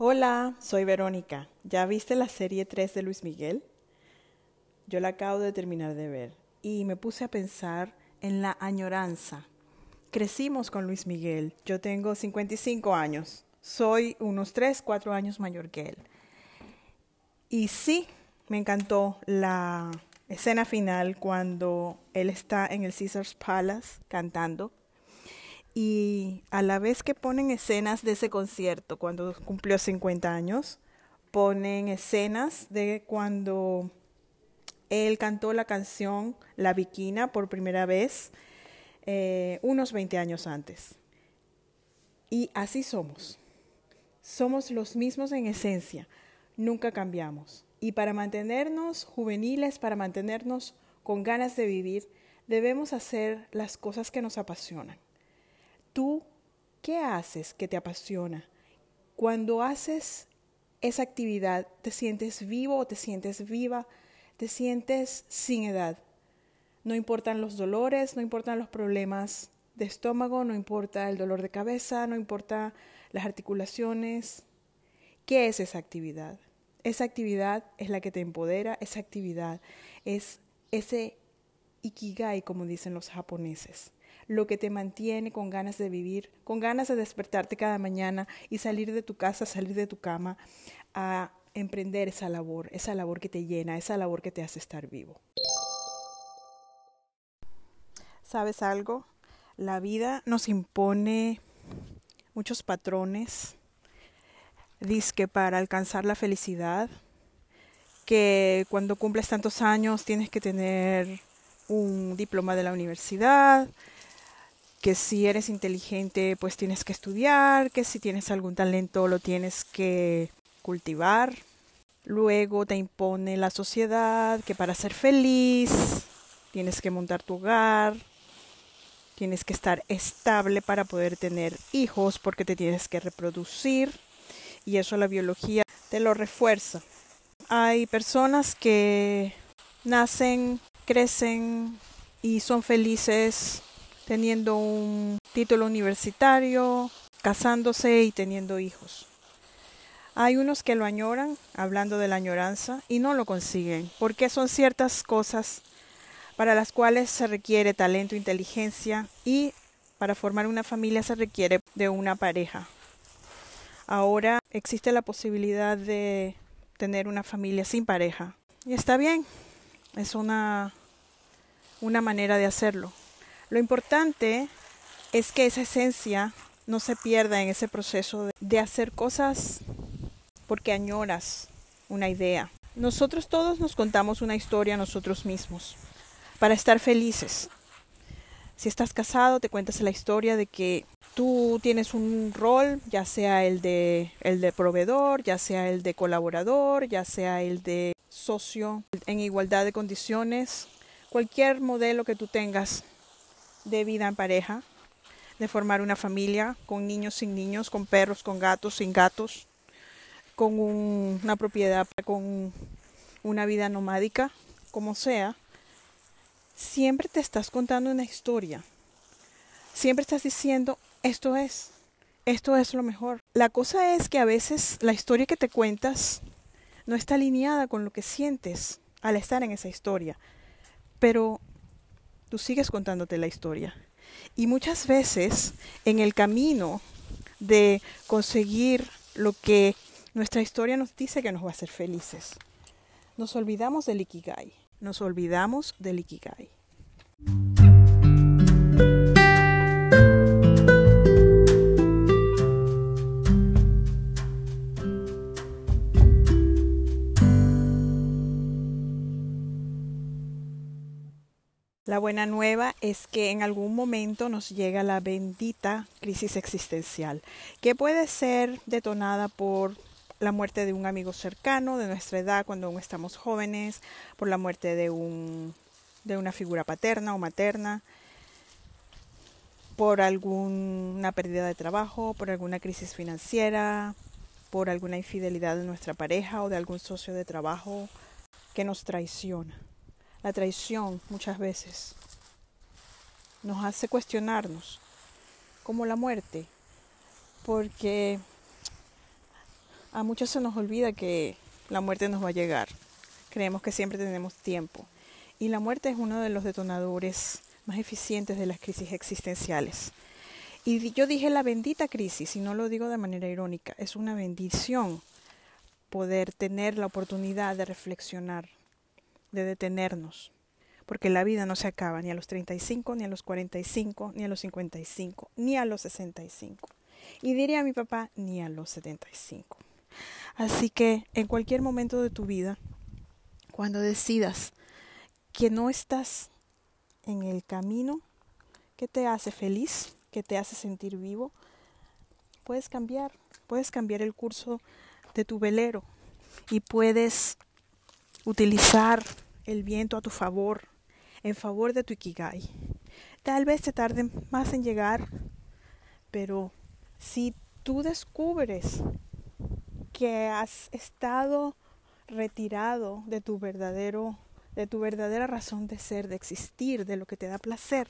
Hola, soy Verónica. ¿Ya viste la serie 3 de Luis Miguel? Yo la acabo de terminar de ver y me puse a pensar en la añoranza. Crecimos con Luis Miguel. Yo tengo 55 años. Soy unos 3, 4 años mayor que él. Y sí, me encantó la escena final cuando él está en el Caesars Palace cantando. Y a la vez que ponen escenas de ese concierto cuando cumplió 50 años, ponen escenas de cuando él cantó la canción La Viquina por primera vez eh, unos 20 años antes. Y así somos. Somos los mismos en esencia. Nunca cambiamos. Y para mantenernos juveniles, para mantenernos con ganas de vivir, debemos hacer las cosas que nos apasionan. ¿Tú qué haces que te apasiona? Cuando haces esa actividad, ¿te sientes vivo o te sientes viva? ¿Te sientes sin edad? No importan los dolores, no importan los problemas de estómago, no importa el dolor de cabeza, no importa las articulaciones. ¿Qué es esa actividad? Esa actividad es la que te empodera, esa actividad es ese ikigai, como dicen los japoneses, lo que te mantiene con ganas de vivir, con ganas de despertarte cada mañana y salir de tu casa, salir de tu cama a emprender esa labor, esa labor que te llena, esa labor que te hace estar vivo. ¿Sabes algo? La vida nos impone muchos patrones dice que para alcanzar la felicidad, que cuando cumples tantos años tienes que tener un diploma de la universidad, que si eres inteligente pues tienes que estudiar, que si tienes algún talento lo tienes que cultivar. Luego te impone la sociedad que para ser feliz tienes que montar tu hogar, tienes que estar estable para poder tener hijos porque te tienes que reproducir y eso la biología te lo refuerza. Hay personas que nacen, crecen y son felices teniendo un título universitario, casándose y teniendo hijos. Hay unos que lo añoran, hablando de la añoranza, y no lo consiguen, porque son ciertas cosas para las cuales se requiere talento, inteligencia y para formar una familia se requiere de una pareja. Ahora existe la posibilidad de tener una familia sin pareja. Y está bien, es una, una manera de hacerlo. Lo importante es que esa esencia no se pierda en ese proceso de, hacer cosas porque añoras una idea. Nosotros todos nos contamos una historia a nosotros mismos para estar felices. Si estás casado, te cuentas la historia de que tú tienes un rol, ya sea el de, el de proveedor, ya sea el de colaborador, ya sea el de socio, en igualdad de condiciones, cualquier modelo que tú tengas de vida en pareja, de formar una familia con niños sin niños, con perros, con gatos sin gatos, con una propiedad, con una vida nomádica, como sea, siempre te estás contando una historia. Siempre estás diciendo, esto es, esto es lo mejor. La cosa es que a veces la historia que te cuentas no está alineada con lo que sientes al estar en esa historia, pero tú sigues contándote la historia. Y muchas veces en el camino de conseguir lo que nuestra historia nos dice que nos va a hacer felices, nos olvidamos del Ikigai. Nos olvidamos del Ikigai. La buena nueva es que en algún momento nos llega la bendita crisis existencial, que puede ser detonada por la muerte de un amigo cercano de nuestra edad cuando aún estamos jóvenes, por la muerte de, un, de una figura paterna o materna, por alguna pérdida de trabajo, por alguna crisis financiera, por alguna infidelidad de nuestra pareja o de algún socio de trabajo que nos traiciona. La traición muchas veces nos hace cuestionarnos, como la muerte, porque A muchos se nos olvida que la muerte nos va a llegar. Creemos que siempre tenemos tiempo. Y la muerte es uno de los detonadores más eficientes de las crisis existenciales. Y yo dije la bendita crisis, y no lo digo de manera irónica, es una bendición poder tener la oportunidad de reflexionar, de detenernos, porque la vida no se acaba ni a los 35, ni a los 45, ni a los 55, ni a los 65. Y diría a mi papá, ni a los 75. Así que en cualquier momento de tu vida, cuando decidas que no estás en el camino que te hace feliz, que te hace sentir vivo, puedes cambiar, puedes cambiar el curso de tu velero y puedes utilizar el viento a tu favor, en favor de tu ikigai. Tal vez te tarde más en llegar, pero si tú descubres que has estado retirado de tu verdadero de tu verdadera razón de ser, de existir, de lo que te da placer,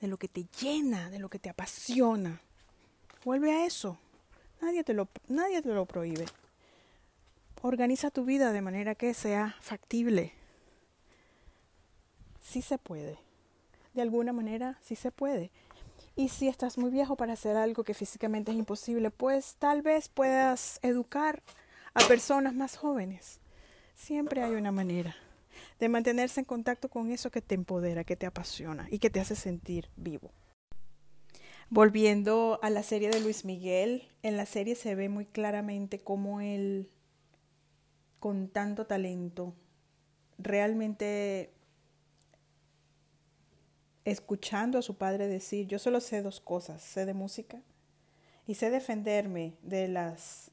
de lo que te llena, de lo que te apasiona. Vuelve a eso. Nadie te lo, nadie te lo prohíbe. Organiza tu vida de manera que sea factible. Sí se puede. De alguna manera sí se puede. Y si estás muy viejo para hacer algo que físicamente es imposible, pues tal vez puedas educar a personas más jóvenes. Siempre hay una manera de mantenerse en contacto con eso que te empodera, que te apasiona y que te hace sentir vivo. Volviendo a la serie de Luis Miguel, en la serie se ve muy claramente cómo él, con tanto talento, realmente escuchando a su padre decir, yo solo sé dos cosas, sé de música y sé defenderme de las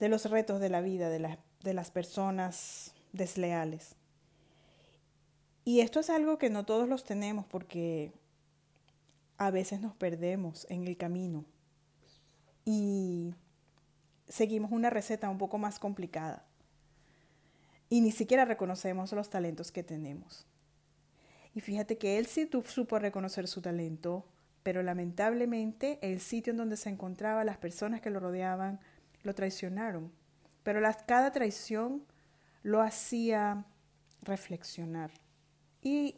de los retos de la vida, de, de las personas desleales. Y esto es algo que no todos los tenemos porque a veces nos perdemos en el camino y seguimos una receta un poco más complicada y ni siquiera reconocemos los talentos que tenemos. Y fíjate que él sí supo reconocer su talento, pero lamentablemente el sitio en donde se encontraba, las personas que lo rodeaban, lo traicionaron. Pero cada traición lo hacía reflexionar y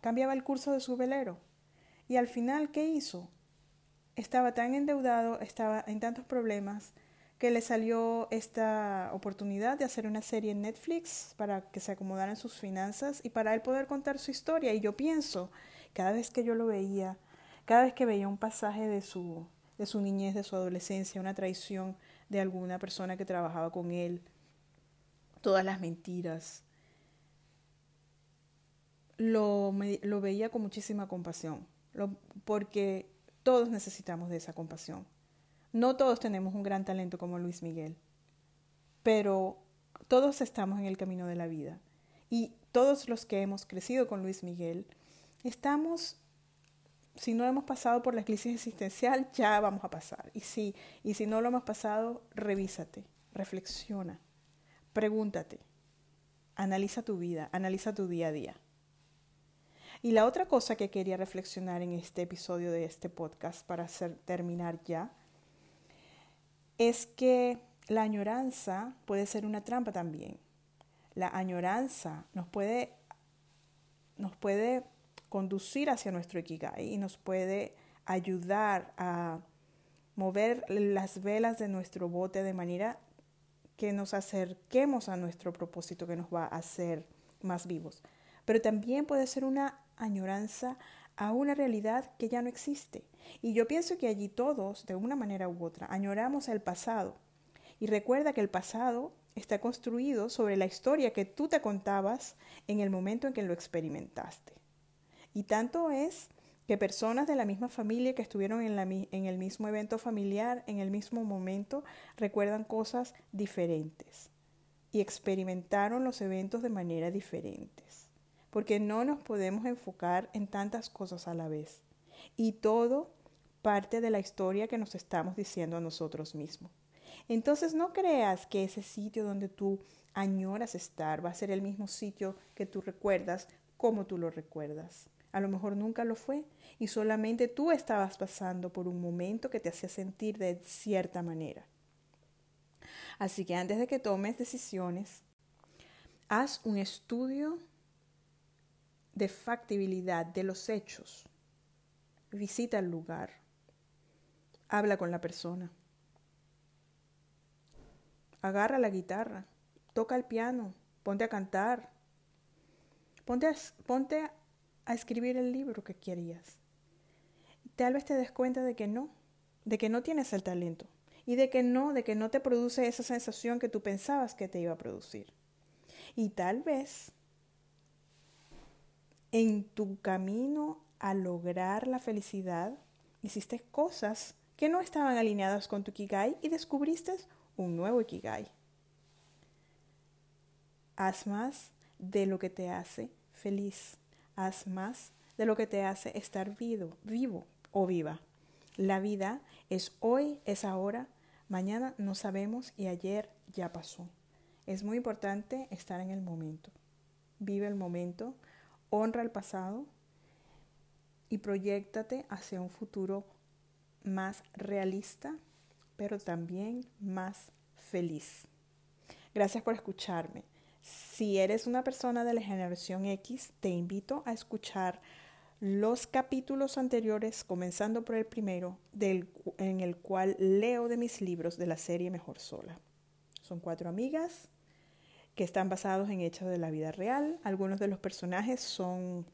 cambiaba el curso de su velero. Y al final, ¿qué hizo? Estaba tan endeudado, estaba en tantos problemas, que le salió esta oportunidad de hacer una serie en Netflix para que se acomodaran sus finanzas y para él poder contar su historia. Y yo pienso, cada vez que yo lo veía, cada vez que veía un pasaje de su, de su niñez, de su adolescencia, una traición de alguna persona que trabajaba con él, todas las mentiras, lo, lo veía con muchísima compasión, porque todos necesitamos de esa compasión. No todos tenemos un gran talento como Luis Miguel, pero todos estamos en el camino de la vida. Y todos los que hemos crecido con Luis Miguel, estamos, si no hemos pasado por la crisis existencial, ya vamos a pasar. Y si, y si no lo hemos pasado, revísate, reflexiona, pregúntate, analiza tu vida, analiza tu día a día. Y la otra cosa que quería reflexionar en este episodio de este podcast para hacer, terminar ya, es que la añoranza puede ser una trampa también. La añoranza nos puede, nos puede conducir hacia nuestro ikigai y nos puede ayudar a mover las velas de nuestro bote de manera que nos acerquemos a nuestro propósito que nos va a hacer más vivos. Pero también puede ser una añoranza a una realidad que ya no existe. Y yo pienso que allí todos, de una manera u otra, añoramos el pasado. Y recuerda que el pasado está construido sobre la historia que tú te contabas en el momento en que lo experimentaste. Y tanto es que personas de la misma familia que estuvieron en, la, en el mismo evento familiar, en el mismo momento, recuerdan cosas diferentes y experimentaron los eventos de manera diferentes porque no nos podemos enfocar en tantas cosas a la vez. Y todo parte de la historia que nos estamos diciendo a nosotros mismos. Entonces no creas que ese sitio donde tú añoras estar va a ser el mismo sitio que tú recuerdas como tú lo recuerdas. A lo mejor nunca lo fue y solamente tú estabas pasando por un momento que te hacía sentir de cierta manera. Así que antes de que tomes decisiones, haz un estudio de factibilidad de los hechos. Visita el lugar. Habla con la persona. Agarra la guitarra. Toca el piano. Ponte a cantar. Ponte a, ponte a escribir el libro que querías. Tal vez te des cuenta de que no, de que no tienes el talento y de que no, de que no te produce esa sensación que tú pensabas que te iba a producir. Y tal vez en tu camino a lograr la felicidad hiciste cosas que no estaban alineadas con tu Ikigai y descubriste un nuevo Ikigai. Haz más de lo que te hace feliz. Haz más de lo que te hace estar vivo, vivo o viva. La vida es hoy, es ahora, mañana no sabemos y ayer ya pasó. Es muy importante estar en el momento. Vive el momento, honra el pasado y proyectate hacia un futuro más realista, pero también más feliz. Gracias por escucharme. Si eres una persona de la generación X, te invito a escuchar los capítulos anteriores, comenzando por el primero, en el cual leo de mis libros de la serie Mejor Sola. Son cuatro amigas que están basados en hechos de la vida real. Algunos de los personajes son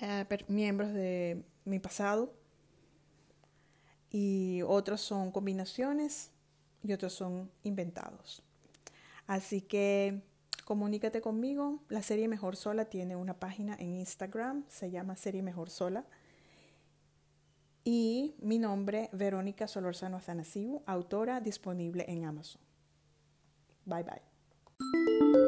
eh, miembros de mi pasado y otros son combinaciones y otros son inventados. Así que Comunícate conmigo. La serie Mejor Sola tiene una página en Instagram, se llama Serie Mejor Sola. Y mi nombre, Verónica Solorzano Azanasiu, autora disponible en Amazon. Bye bye. Música